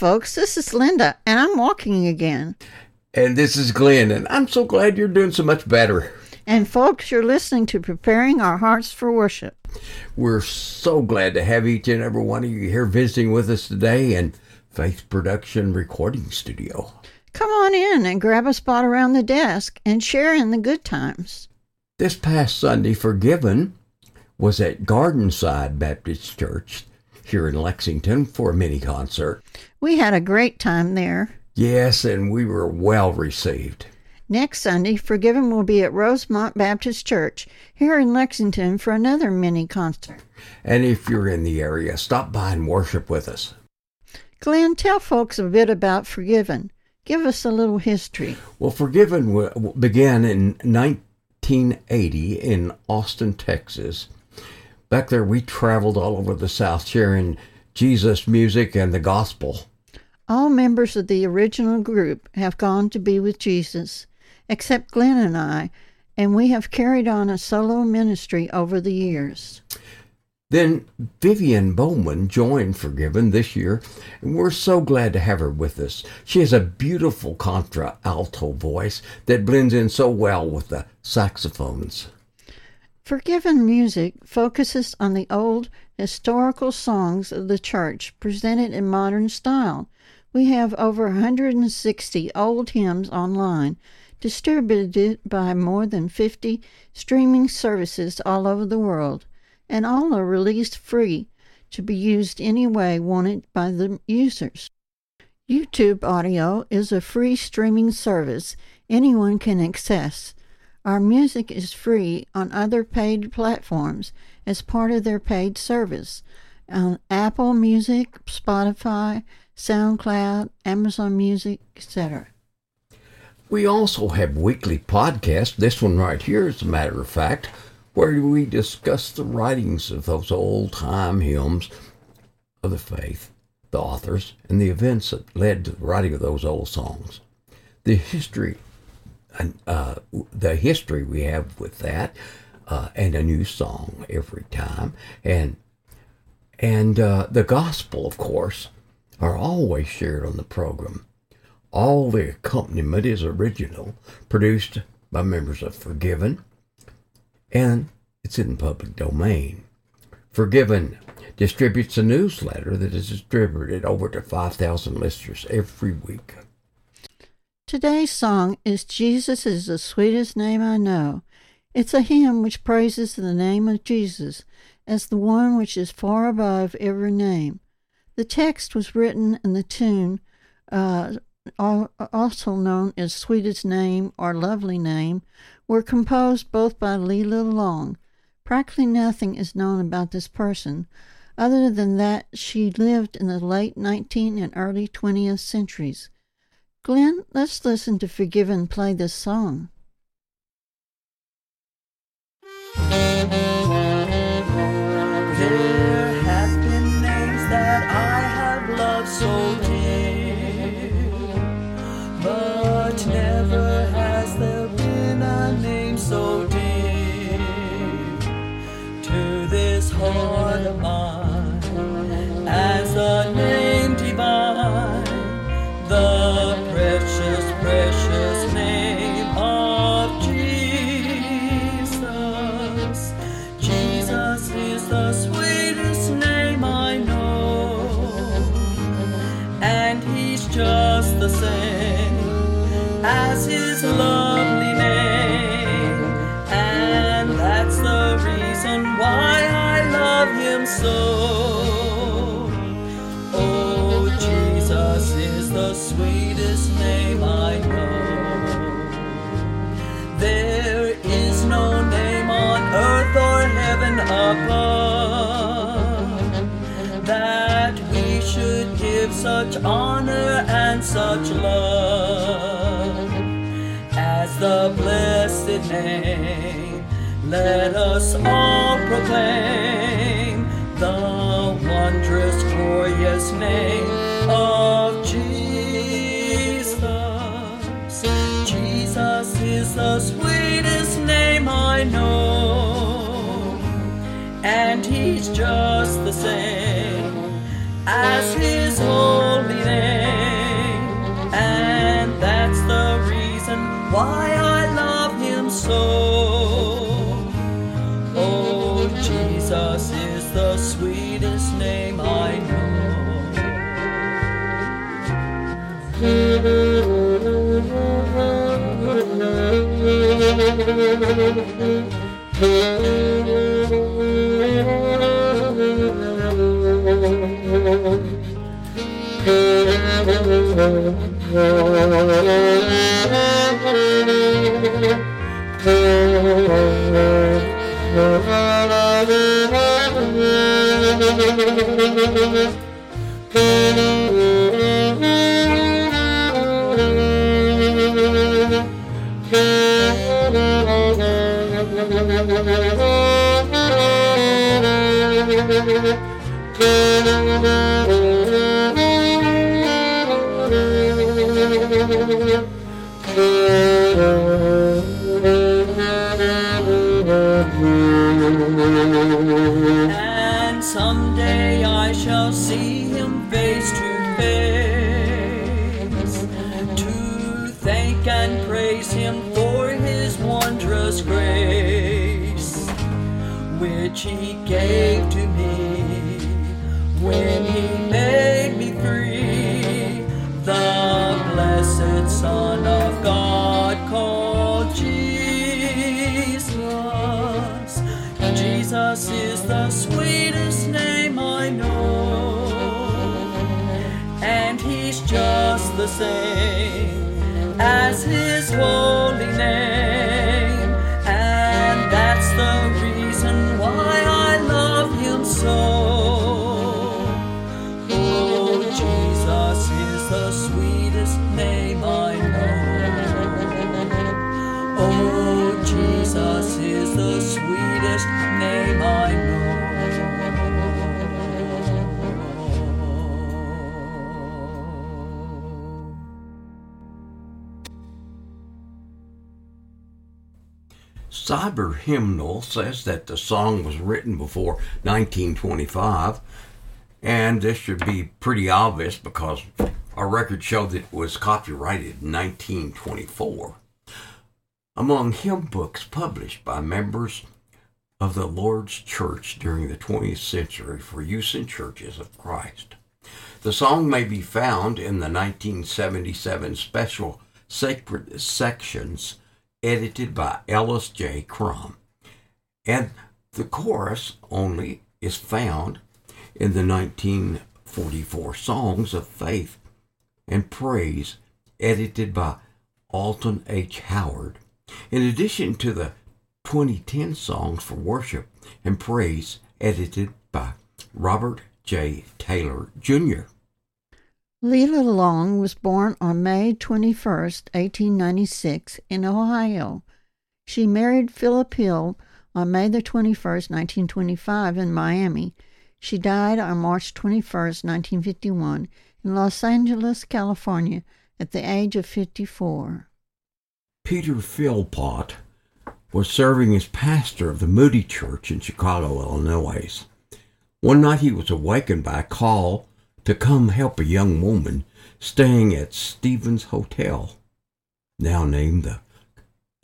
Folks. This is Linda, and I'm walking again. And this is Glenn, and I'm so glad you're doing so much better. And, folks, you're listening to Preparing Our Hearts for Worship. We're so glad to have each and every one of you here visiting with us today in Faith Production Recording Studio. Come on in and grab a spot around the desk and share in the good times. This past Sunday, Forgiven was at Gardenside Baptist Church here in Lexington for a mini concert. We had a great time there. Yes, and we were well received. Next Sunday, Forgiven will be at Rosemont Baptist Church here in Lexington for another mini concert. And if you're in the area, stop by and worship with us. Glenn, tell folks a bit about Forgiven. Give us a little history. Well, Forgiven began in 1980 in Austin, Texas. Back there, we traveled all over the South sharing Jesus music and the gospel. All members of the original group have gone to be with Jesus, except Glenn and I, and we have carried on a solo ministry over the years. Then Vivian Bowman joined Forgiven this year, and we're so glad to have her with us. She has a beautiful contra alto voice that blends in so well with the saxophones. Forgiven music focuses on the old historical songs of the church presented in modern style. We have over 160 old hymns online, distributed by more than 50 streaming services all over the world and all are released free to be used any way wanted by the users. YouTube Audio is a free streaming service anyone can access. Our music is free on other paid platforms as part of their paid service on Apple Music, Spotify, SoundCloud, Amazon Music, etc. We also have weekly podcasts. This one right here, as a matter of fact, where we discuss the writings of those old time hymns of the faith, the authors, and the events that led to the writing of those old songs. The history, uh, the history we have with that, uh, and a new song every time, and and uh, the gospel, of course, are always shared on the program. All the accompaniment is original, produced by members of Forgiven and it's in public domain. Forgiven distributes a newsletter that is distributed over to 5,000 listeners every week. Today's song is Jesus is the sweetest name I know. It's a hymn which praises the name of Jesus as the one which is far above every name. The text was written in the tune, uh, also known as Sweetest Name or Lovely Name, were composed both by Lela Long. Practically nothing is known about this person, other than that she lived in the late 19th and early 20th centuries. Glenn, let's listen to Forgiven play this song. And such love as the blessed name. Let us all proclaim the wondrous, glorious name of Jesus. Jesus is the sweetest name I know, and He's just the same as his holy why I love him so. Oh, Jesus is the sweetest name I know. Hymnal says that the song was written before 1925, and this should be pretty obvious because our records show that it was copyrighted in 1924. Among hymn books published by members of the Lord's Church during the 20th century for use in churches of Christ. The song may be found in the 1977 special Sacred Selections edited by Ellis J. Crum. And the chorus only is found in the 1944 Songs of Faith and Praise edited by Alton H. Howard, in addition to the 2010 Songs for Worship and Praise edited by Robert J. Taylor Jr. Lela Long was born on May 21, 1896, in Ohio. She married Philip Hill on May the 21st, 1925, in Miami. She died on March 21, 1951, in Los Angeles, California, at the age of 54. Peter Philpott was serving as pastor of the Moody Church in Chicago, Illinois. One night he was awakened by a call to come help a young woman staying at Stevens Hotel, now named the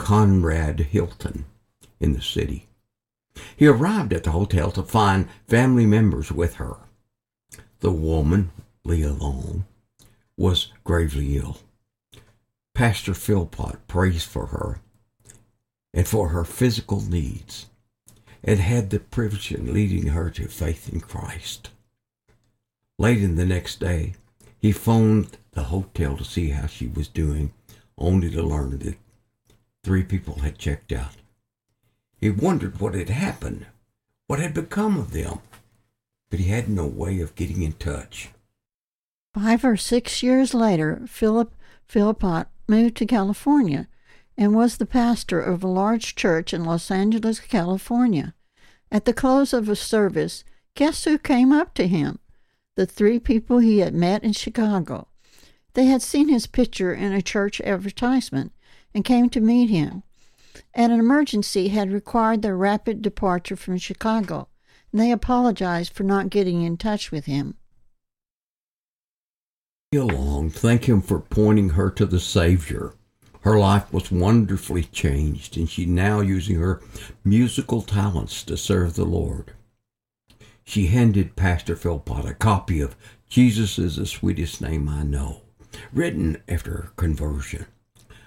Conrad Hilton in the city. He arrived at the hotel to find family members with her. The woman, Leah Long, was gravely ill. Pastor Philpott prays for her and for her physical needs and had the privilege of leading her to faith in Christ. Late in the next day, he phoned the hotel to see how she was doing, only to learn that three people had checked out. He wondered what had happened, what had become of them, but he had no way of getting in touch. Five or six years later, Philip Philpott moved to California and was the pastor of a large church in Los Angeles, California. At the close of a service, guess who came up to him? The three people he had met in Chicago. They had seen his picture in a church advertisement and came to meet him. An emergency had required their rapid departure from Chicago, and they apologized for not getting in touch with him. Along, thank him for pointing her to the Savior. Her life was wonderfully changed, and she now using her musical talents to serve the Lord. She handed Pastor Philpott a copy of Jesus is the Sweetest Name I Know, written after her conversion.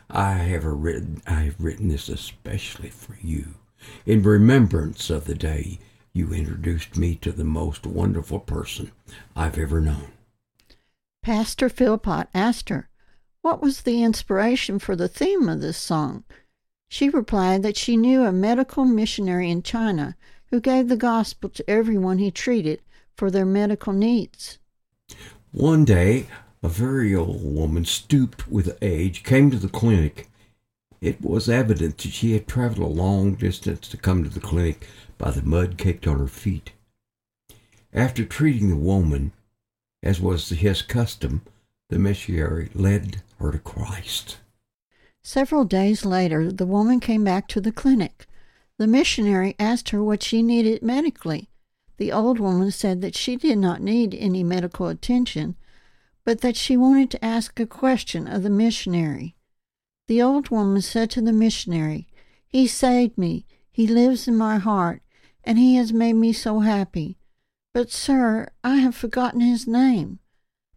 I have written I have written this especially for you, in remembrance of the day you introduced me to the most wonderful person I've ever known. Pastor Philpott asked her, What was the inspiration for the theme of this song? She replied that she knew a medical missionary in China who gave the gospel to everyone he treated for their medical needs. One day, a very old woman, stooped with age, came to the clinic. It was evident that she had traveled a long distance to come to the clinic by the mud caked on her feet. After treating the woman, as was his custom, the missionary led her to Christ. Several days later, the woman came back to the clinic. The missionary asked her what she needed medically. The old woman said that she did not need any medical attention, but that she wanted to ask a question of the missionary. The old woman said to the missionary, He saved me, He lives in my heart, and He has made me so happy. But, sir, I have forgotten His name.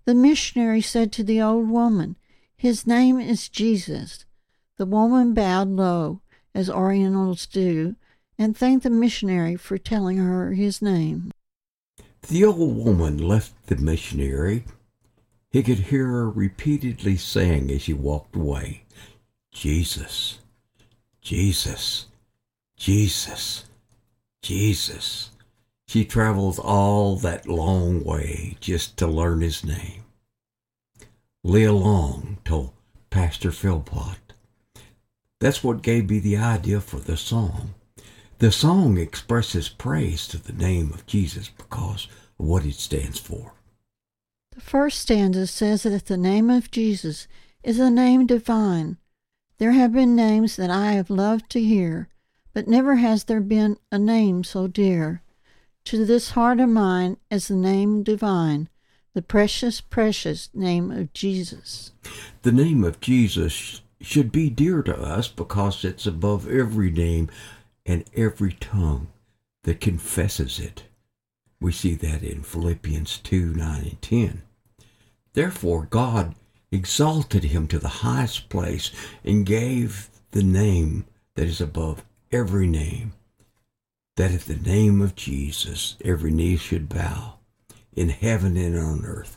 The missionary said to the old woman, His name is Jesus. The woman bowed low, as Orientals do, and thanked the missionary for telling her his name. The old woman left the missionary. He could hear her repeatedly saying as she walked away, Jesus, Jesus, Jesus, Jesus. She traveled all that long way just to learn his name. Leah Long told Pastor Philpott. That's what gave me the idea for the song. The song expresses praise to the name of Jesus because of what it stands for. The first stanza says that the name of Jesus is a name divine. There have been names that I have loved to hear, but never has there been a name so dear to this heart of mine as the name divine, the precious, precious name of Jesus. The name of Jesus should be dear to us because it's above every name and every tongue that confesses it. We see that in Philippians 2 9 and 10. Therefore, God exalted him to the highest place and gave the name that is above every name, that at the name of Jesus every knee should bow in heaven and on earth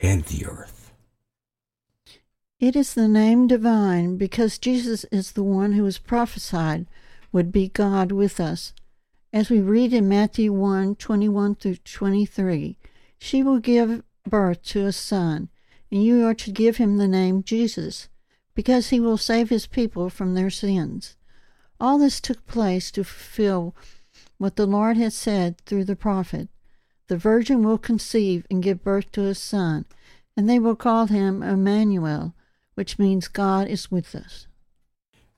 and the earth. It is the name divine because Jesus is the one who was prophesied would be God with us. As we read in Matthew 1 21 through 23, she will give birth to a son, and you are to give him the name Jesus, because he will save his people from their sins. All this took place to fulfill what the Lord had said through the prophet The virgin will conceive and give birth to a son, and they will call him Emmanuel, which means God is with us.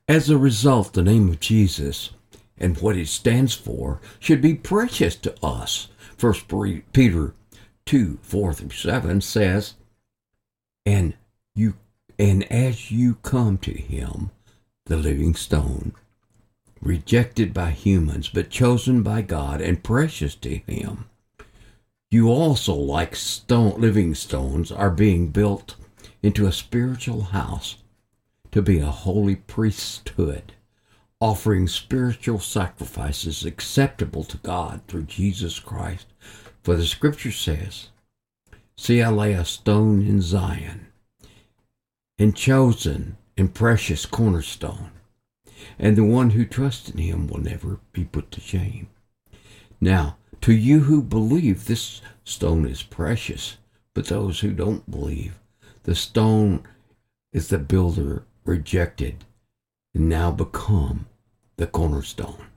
As a result, the name of Jesus and what it stands for should be precious to us. First Peter 2 4 through 7 says, And you and as you come to him, the living stone, rejected by humans, but chosen by God and precious to him, you also, like stone living stones, are being built into a spiritual house to be a holy priesthood, offering spiritual sacrifices acceptable to God through Jesus Christ. For the scripture says, See, I lay a stone in Zion, and chosen and precious cornerstone, and the one who trusts in him will never be put to shame. Now, to you who believe, this stone is precious, but those who don't believe, the stone is the builder rejected, and now become the cornerstone.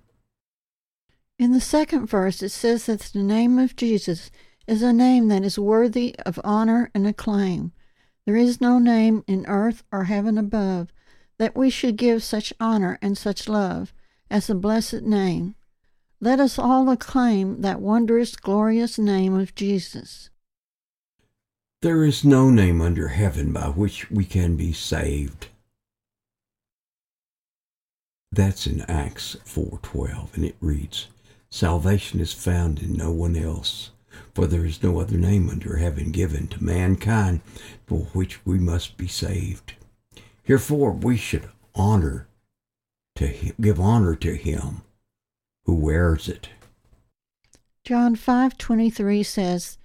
In the second verse, it says that the name of Jesus is a name that is worthy of honor and acclaim. There is no name in earth or heaven above that we should give such honor and such love as the blessed name. Let us all acclaim that wondrous, glorious name of Jesus. There is no name under heaven by which we can be saved that's in Acts 4:12 and it reads, "Salvation is found in no one else, for there is no other name under heaven given to mankind by which we must be saved." Herefore we should honor to him, give honor to him who wears it. John 5:23 says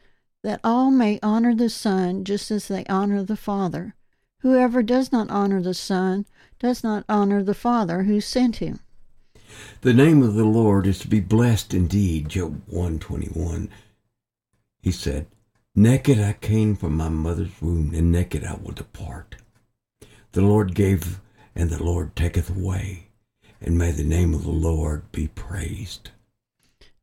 that all may honor the Son just as they honor the Father. Whoever does not honor the Son does not honor the Father who sent him. The name of the Lord is to be blessed indeed. Job 121. He said, Naked I came from my mother's womb, and naked I will depart. The Lord gave, and the Lord taketh away, and may the name of the Lord be praised.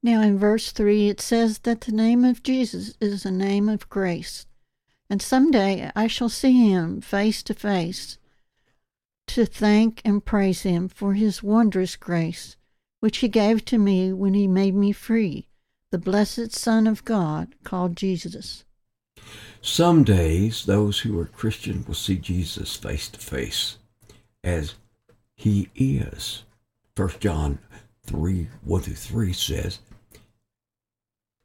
Now, in verse 3, it says that the name of Jesus is a name of grace, and someday I shall see him face to face to thank and praise him for his wondrous grace, which he gave to me when he made me free, the blessed Son of God called Jesus. Some days those who are Christian will see Jesus face to face as he is. 1 John 3 1 through 3 says,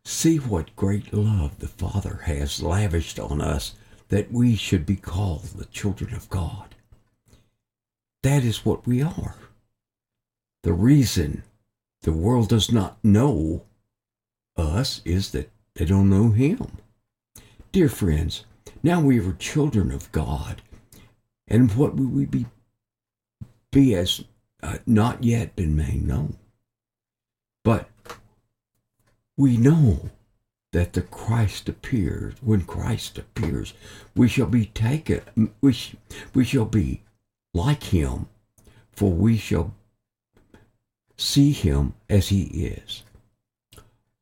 See what great love the Father has lavished on us that we should be called the children of God. That is what we are. The reason the world does not know us is that they don't know Him. Dear friends, now we are children of God, and what we be, be as uh, not yet been made known? But we know that the Christ appears. When Christ appears, we shall be taken. We, sh- we shall be like him, for we shall see him as he is.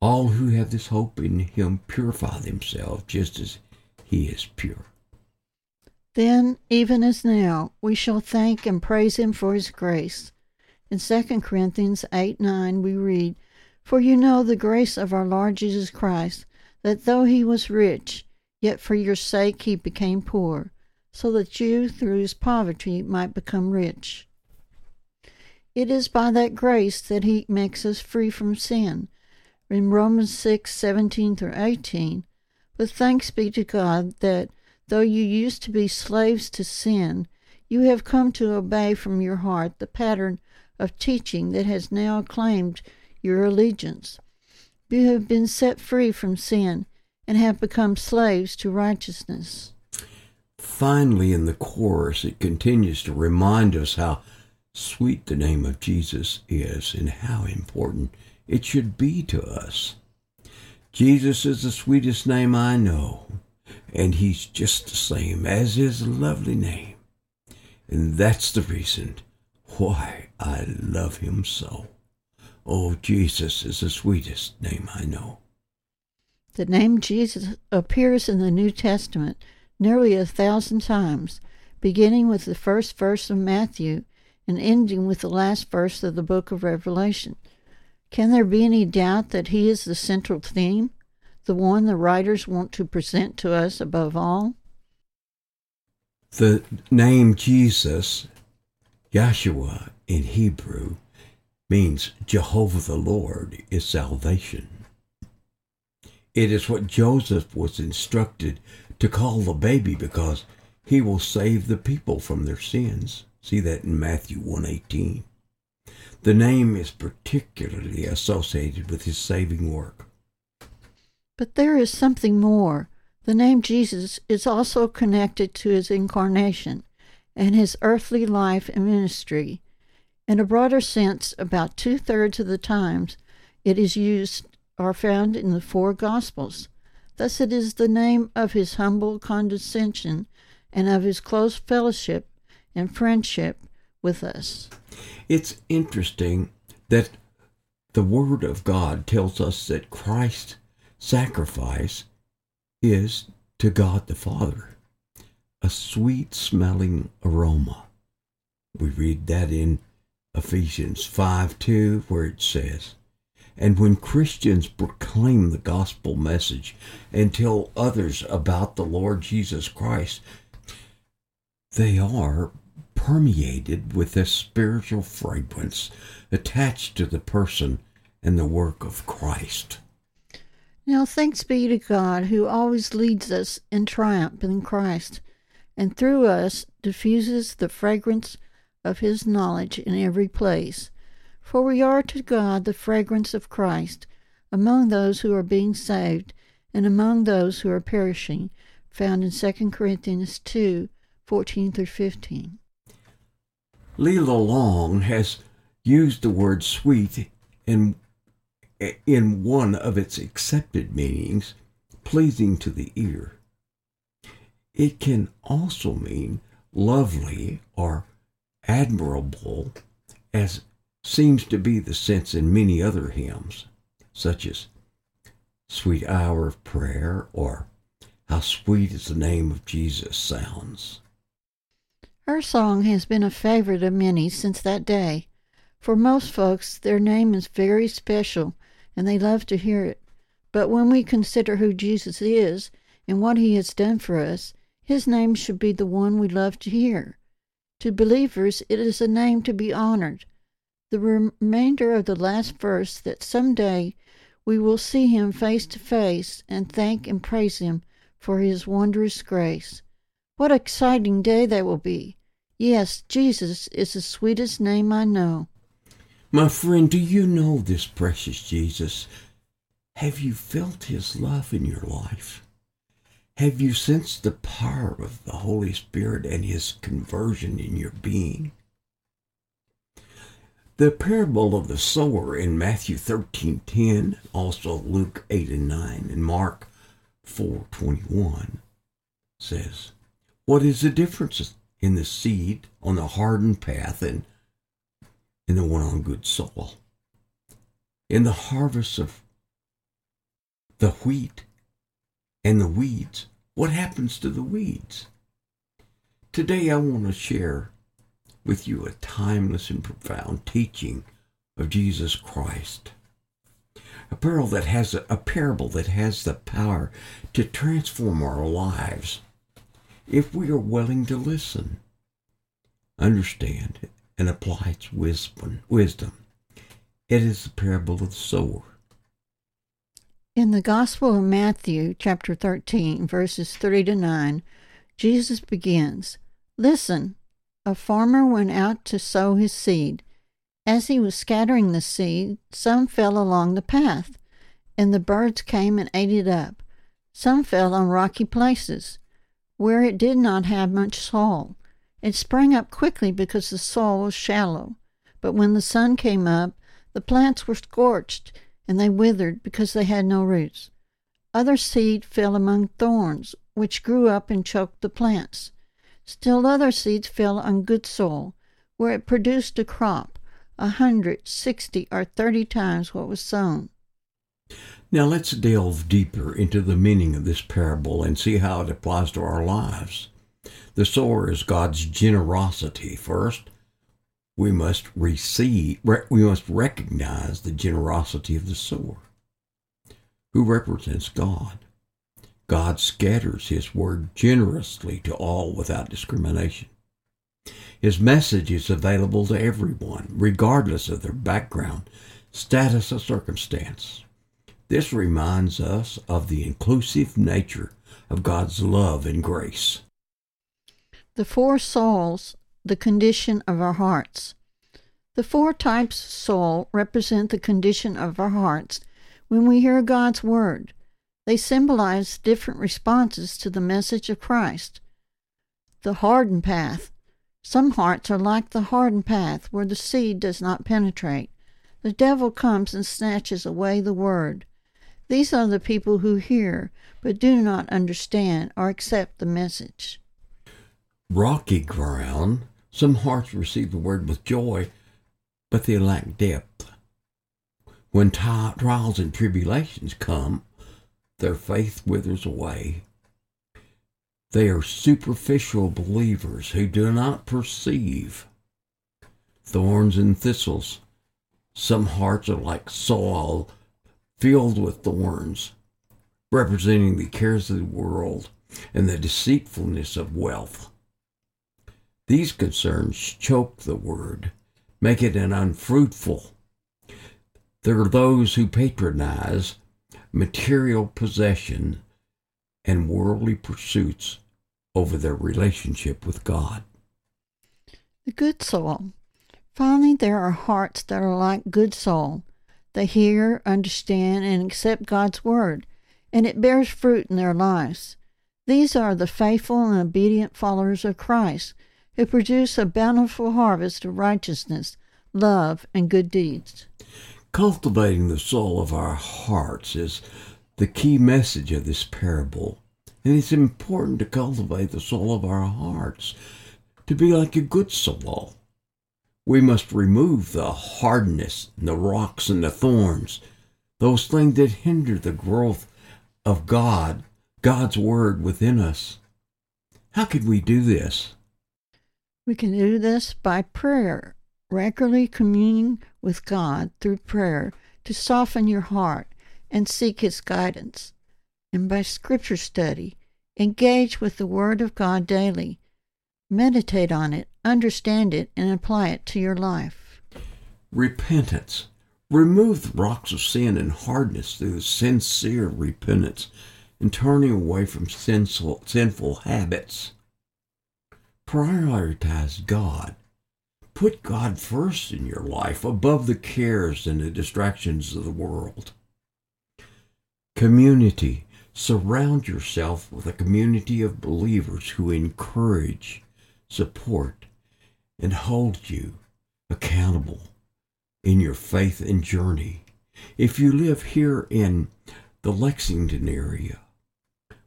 All who have this hope in him purify themselves just as he is pure. Then, even as now, we shall thank and praise him for his grace. In 2 Corinthians 8 9, we read, For you know the grace of our Lord Jesus Christ, that though he was rich, yet for your sake he became poor, so that you through his poverty might become rich. It is by that grace that he makes us free from sin. In Romans 6 17 through 18, but thanks be to God that though you used to be slaves to sin, you have come to obey from your heart the pattern of teaching that has now claimed your allegiance. You have been set free from sin and have become slaves to righteousness. Finally, in the chorus, it continues to remind us how sweet the name of Jesus is and how important it should be to us. Jesus is the sweetest name I know, and he's just the same as his lovely name. And that's the reason why I love him so. Oh, Jesus is the sweetest name I know. The name Jesus appears in the New Testament nearly a thousand times, beginning with the first verse of Matthew and ending with the last verse of the book of Revelation. Can there be any doubt that he is the central theme, the one the writers want to present to us above all? The name Jesus, Yahshua in Hebrew, means Jehovah the Lord is salvation. It is what Joseph was instructed to call the baby because he will save the people from their sins. See that in Matthew 118. The name is particularly associated with his saving work. But there is something more. The name Jesus is also connected to his incarnation and his earthly life and ministry. In a broader sense, about two thirds of the times it is used are found in the four Gospels. Thus, it is the name of his humble condescension and of his close fellowship and friendship with us. It's interesting that the Word of God tells us that Christ's sacrifice is to God the Father a sweet smelling aroma. We read that in Ephesians 5 2, where it says, and when Christians proclaim the gospel message and tell others about the Lord Jesus Christ, they are permeated with this spiritual fragrance attached to the person and the work of Christ. Now, thanks be to God who always leads us in triumph in Christ and through us diffuses the fragrance of his knowledge in every place. For we are to God the fragrance of Christ among those who are being saved and among those who are perishing, found in 2 Corinthians 2 14 through 15. Lela Long has used the word sweet in, in one of its accepted meanings, pleasing to the ear. It can also mean lovely or admirable, as seems to be the sense in many other hymns, such as Sweet Hour of Prayer or How Sweet is the Name of Jesus sounds. Her song has been a favorite of many since that day. For most folks, their name is very special and they love to hear it. But when we consider who Jesus is and what he has done for us, his name should be the one we love to hear. To believers, it is a name to be honored. The remainder of the last verse that some day we will see him face to face and thank and praise him for his wondrous grace. What exciting day that will be! Yes, Jesus is the sweetest name I know. My friend, do you know this precious Jesus? Have you felt his love in your life? Have you sensed the power of the Holy Spirit and his conversion in your being? The parable of the sower in Matthew 13:10, also Luke 8 and 9, and Mark 4:21 says, what is the difference in the seed on the hardened path and in the one on good soil? In the harvest of the wheat and the weeds, what happens to the weeds? Today I want to share with you a timeless and profound teaching of Jesus Christ. A parable that has a, a parable that has the power to transform our lives if we are willing to listen, understand, and apply its wisdom. wisdom. It is the parable of the sower. In the Gospel of Matthew, chapter 13, verses 3 to 9, Jesus begins Listen, a farmer went out to sow his seed. As he was scattering the seed, some fell along the path, and the birds came and ate it up. Some fell on rocky places where it did not have much soil. It sprang up quickly because the soil was shallow. But when the sun came up, the plants were scorched, and they withered because they had no roots. Other seed fell among thorns, which grew up and choked the plants. Still other seeds fell on good soil, where it produced a crop, a hundred, sixty, or thirty times what was sown. Now let's delve deeper into the meaning of this parable and see how it applies to our lives. The sower is God's generosity. First, we must receive, we must recognize the generosity of the sower, who represents God. God scatters His word generously to all without discrimination. His message is available to everyone, regardless of their background, status, or circumstance. This reminds us of the inclusive nature of God's love and grace. The four souls, the condition of our hearts. The four types of soul represent the condition of our hearts when we hear God's word. They symbolize different responses to the message of Christ. The hardened path. Some hearts are like the hardened path where the seed does not penetrate. The devil comes and snatches away the word. These are the people who hear but do not understand or accept the message. Rocky ground. Some hearts receive the word with joy, but they lack depth. When t- trials and tribulations come, their faith withers away. They are superficial believers who do not perceive thorns and thistles. Some hearts are like soil filled with thorns, representing the cares of the world and the deceitfulness of wealth. These concerns choke the word, make it an unfruitful. There are those who patronize material possession and worldly pursuits over their relationship with God. The good soul. Finally, there are hearts that are like good soul. They hear, understand, and accept God's word, and it bears fruit in their lives. These are the faithful and obedient followers of Christ who produce a bountiful harvest of righteousness, love, and good deeds. Cultivating the soul of our hearts is the key message of this parable. And it's important to cultivate the soul of our hearts to be like a good soul. We must remove the hardness, and the rocks and the thorns, those things that hinder the growth of God, God's Word within us. How can we do this? We can do this by prayer, regularly communing with God through prayer to soften your heart and seek His guidance, and by scripture study, engage with the Word of God daily Meditate on it, understand it, and apply it to your life. Repentance. Remove the rocks of sin and hardness through sincere repentance and turning away from sinful, sinful habits. Prioritize God. Put God first in your life above the cares and the distractions of the world. Community. Surround yourself with a community of believers who encourage, support, and hold you accountable in your faith and journey. If you live here in the Lexington area,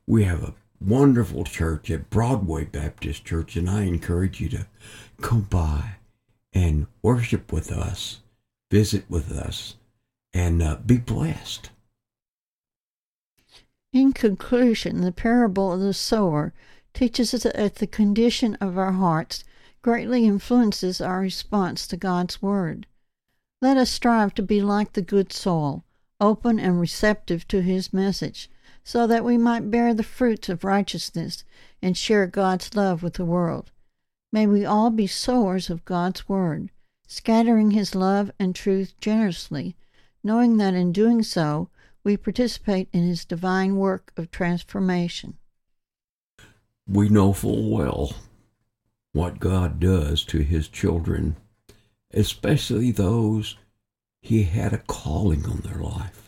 we have a wonderful church at Broadway Baptist Church, and I encourage you to come by and worship with us, visit with us, and uh, be blessed. In conclusion, the parable of the sower teaches us that the condition of our hearts greatly influences our response to God's Word. Let us strive to be like the good soil, open and receptive to His message, so that we might bear the fruits of righteousness and share God's love with the world. May we all be sowers of God's Word, scattering His love and truth generously, knowing that in doing so we participate in His divine work of transformation we know full well what God does to his children, especially those he had a calling on their life.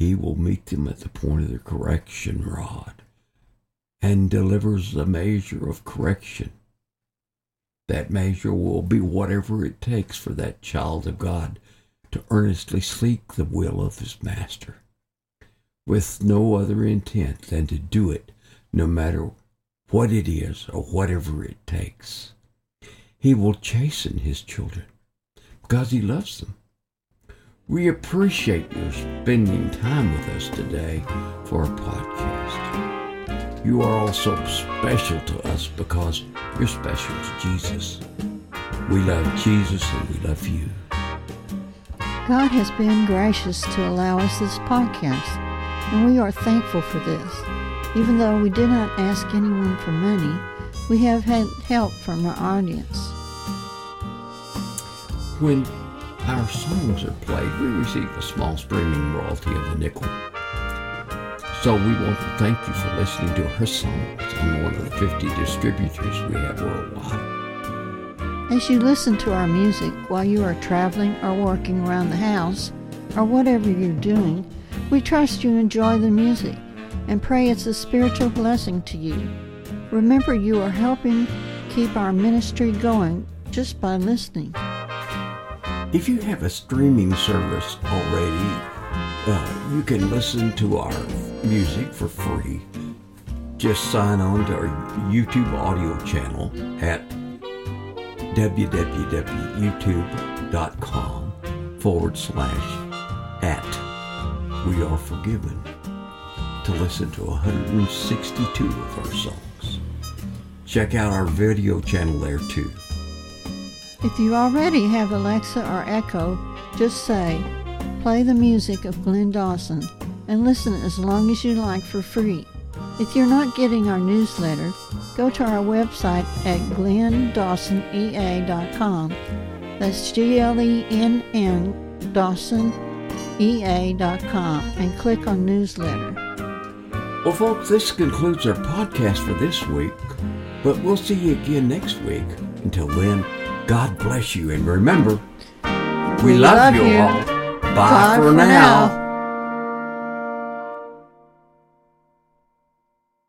He will meet them at the point of the correction rod and delivers the measure of correction. That measure will be whatever it takes for that child of God to earnestly seek the will of his master, with no other intent than to do it no matter what it is or whatever it takes. He will chasten his children because he loves them. We appreciate your spending time with us today for our podcast. You are also special to us because you're special to Jesus. We love Jesus and we love you. God has been gracious to allow us this podcast, and we are thankful for this. Even though we did not ask anyone for money, we have had help from our audience. When our songs are played, we receive a small streaming royalty of a nickel. So we want to thank you for listening to our songs on one of the 50 distributors we have worldwide. As you listen to our music while you are traveling or working around the house, or whatever you're doing, we trust you enjoy the music and pray it's a spiritual blessing to you. Remember, you are helping keep our ministry going just by listening. If you have a streaming service already, uh, you can listen to our music for free. Just sign on to our YouTube audio channel at www.youtube.com forward slash at we are forgiven to listen to 162 of our songs. Check out our video channel there too. If you already have Alexa or Echo, just say, play the music of Glenn Dawson and listen as long as you like for free. If you're not getting our newsletter, go to our website at glenndawsonea.com. That's G-L-E-N-N Dawsonea.com and click on newsletter. Well, folks, this concludes our podcast for this week, but we'll see you again next week. Until then, God bless you, and remember, we, We love, love you all. Bye, Bye for, for now. now.